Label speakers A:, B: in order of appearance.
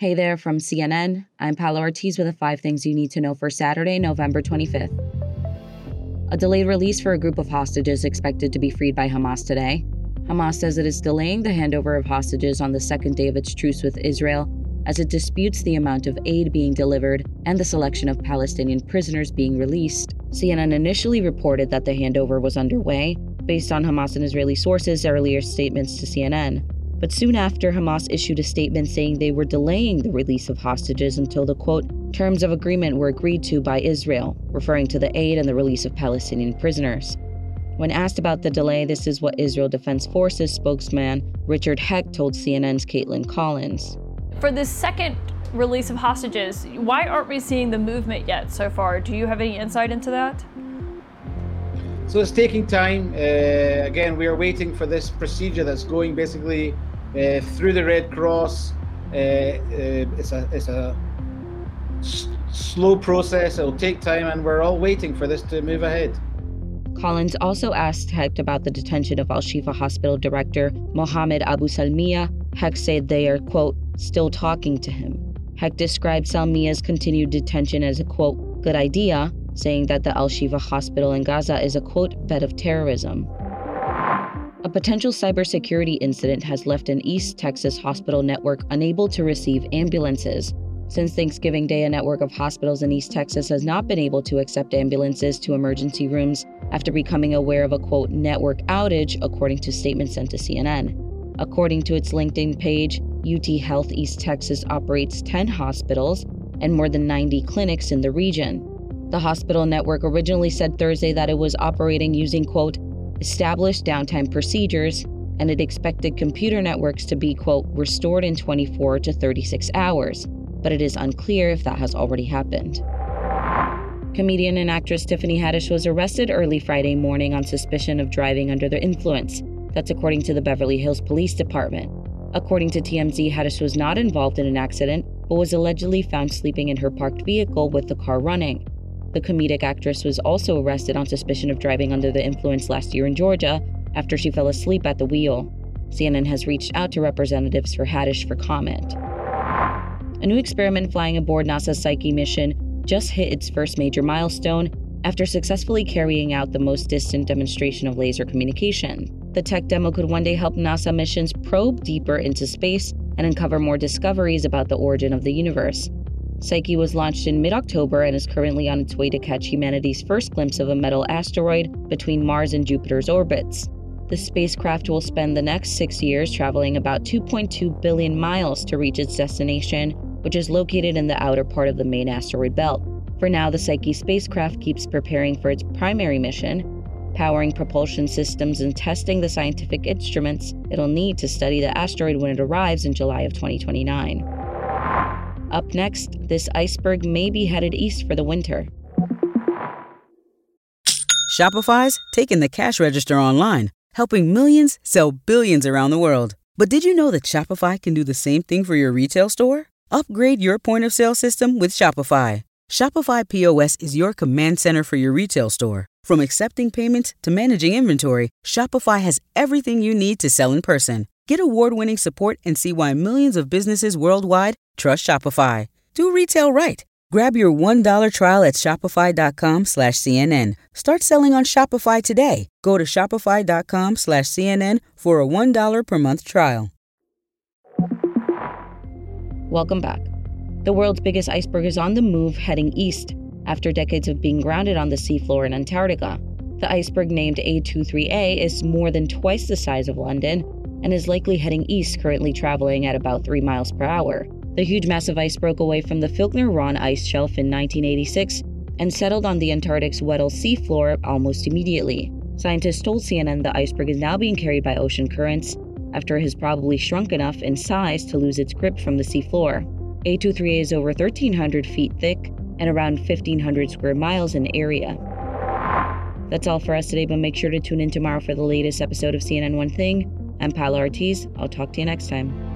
A: Hey there from CNN. I'm Paula Ortiz with the five things you need to know for Saturday, November 25th. A delayed release for a group of hostages expected to be freed by Hamas today. Hamas says it is delaying the handover of hostages on the second day of its truce with Israel as it disputes the amount of aid being delivered and the selection of Palestinian prisoners being released. CNN initially reported that the handover was underway, based on Hamas and Israeli sources' earlier statements to CNN. But soon after, Hamas issued a statement saying they were delaying the release of hostages until the quote, terms of agreement were agreed to by Israel, referring to the aid and the release of Palestinian prisoners. When asked about the delay, this is what Israel Defense Forces spokesman Richard Hecht told CNN's Kaitlan Collins.
B: For the second release of hostages, why aren't we seeing the movement yet so far? Do you have any insight into that?
C: So it's taking time. Uh, again, we are waiting for this procedure that's going basically uh, through the Red Cross. Uh, uh it's a it's a s- slow process. It'll take time, and we're all waiting for this to move ahead.
A: Collins also asked Hecht about the detention of Al Shifa Hospital director Mohammed Abu Salmiya. Hecht said they are, quote, still talking to him. Hecht described Salmiya's continued detention as a, quote, good idea, saying that the Al Shifa hospital in Gaza is a quote, bed of terrorism. A potential cybersecurity incident has left an East Texas hospital network unable to receive ambulances. Since Thanksgiving Day, a network of hospitals in East Texas has not been able to accept ambulances to emergency rooms after becoming aware of a quote network outage, according to statements sent to CNN. According to its LinkedIn page, UT Health East Texas operates 10 hospitals and more than 90 clinics in the region. The hospital network originally said Thursday that it was operating using, quote, established downtime procedures, and it expected computer networks to be, quote, restored in 24 to 36 hours, but it is unclear if that has already happened. Comedian and actress Tiffany Haddish was arrested early Friday morning on suspicion of driving under the influence. That's according to the Beverly Hills Police Department. According to TMZ, Haddish was not involved in an accident, but was allegedly found sleeping in her parked vehicle with the car running. The comedic actress was also arrested on suspicion of driving under the influence last year in Georgia after she fell asleep at the wheel. CNN has reached out to representatives for Haddish for comment. A new experiment flying aboard NASA's Psyche mission just hit its first major milestone after successfully carrying out the most distant demonstration of laser communication. The tech demo could one day help NASA missions probe deeper into space and uncover more discoveries about the origin of the universe. Psyche was launched in mid October and is currently on its way to catch humanity's first glimpse of a metal asteroid between Mars and Jupiter's orbits. The spacecraft will spend the next six years traveling about 2.2 billion miles to reach its destination, which is located in the outer part of the main asteroid belt. For now, the Psyche spacecraft keeps preparing for its primary mission, powering propulsion systems and testing the scientific instruments it'll need to study the asteroid when it arrives in July of 2029. Up next, this iceberg may be headed east for the winter.
D: Shopify's taking the cash register online, helping millions sell billions around the world. But did you know that Shopify can do the same thing for your retail store? Upgrade your point of sale system with Shopify. Shopify POS is your command center for your retail store. From accepting payments to managing inventory, Shopify has everything you need to sell in person. Get award-winning support and see why millions of businesses worldwide trust Shopify. Do retail right. Grab your $1 trial at shopify.com slash CNN. Start selling on Shopify today. Go to shopify.com slash CNN for a $1 per month trial.
A: Welcome back. The world's biggest iceberg is on the move heading east after decades of being grounded on the seafloor in Antarctica. The iceberg named A23A is more than twice the size of London and is likely heading east, currently traveling at about 3 miles per hour. The huge mass of ice broke away from the Filchner-Ronne ice shelf in 1986 and settled on the Antarctic's Weddell seafloor almost immediately. Scientists told CNN the iceberg is now being carried by ocean currents after it has probably shrunk enough in size to lose its grip from the seafloor. A23A is over 1,300 feet thick and around 1,500 square miles in area. That's all for us today, but make sure to tune in tomorrow for the latest episode of CNN One Thing. I'm Paola Ortiz. I'll talk to you next time.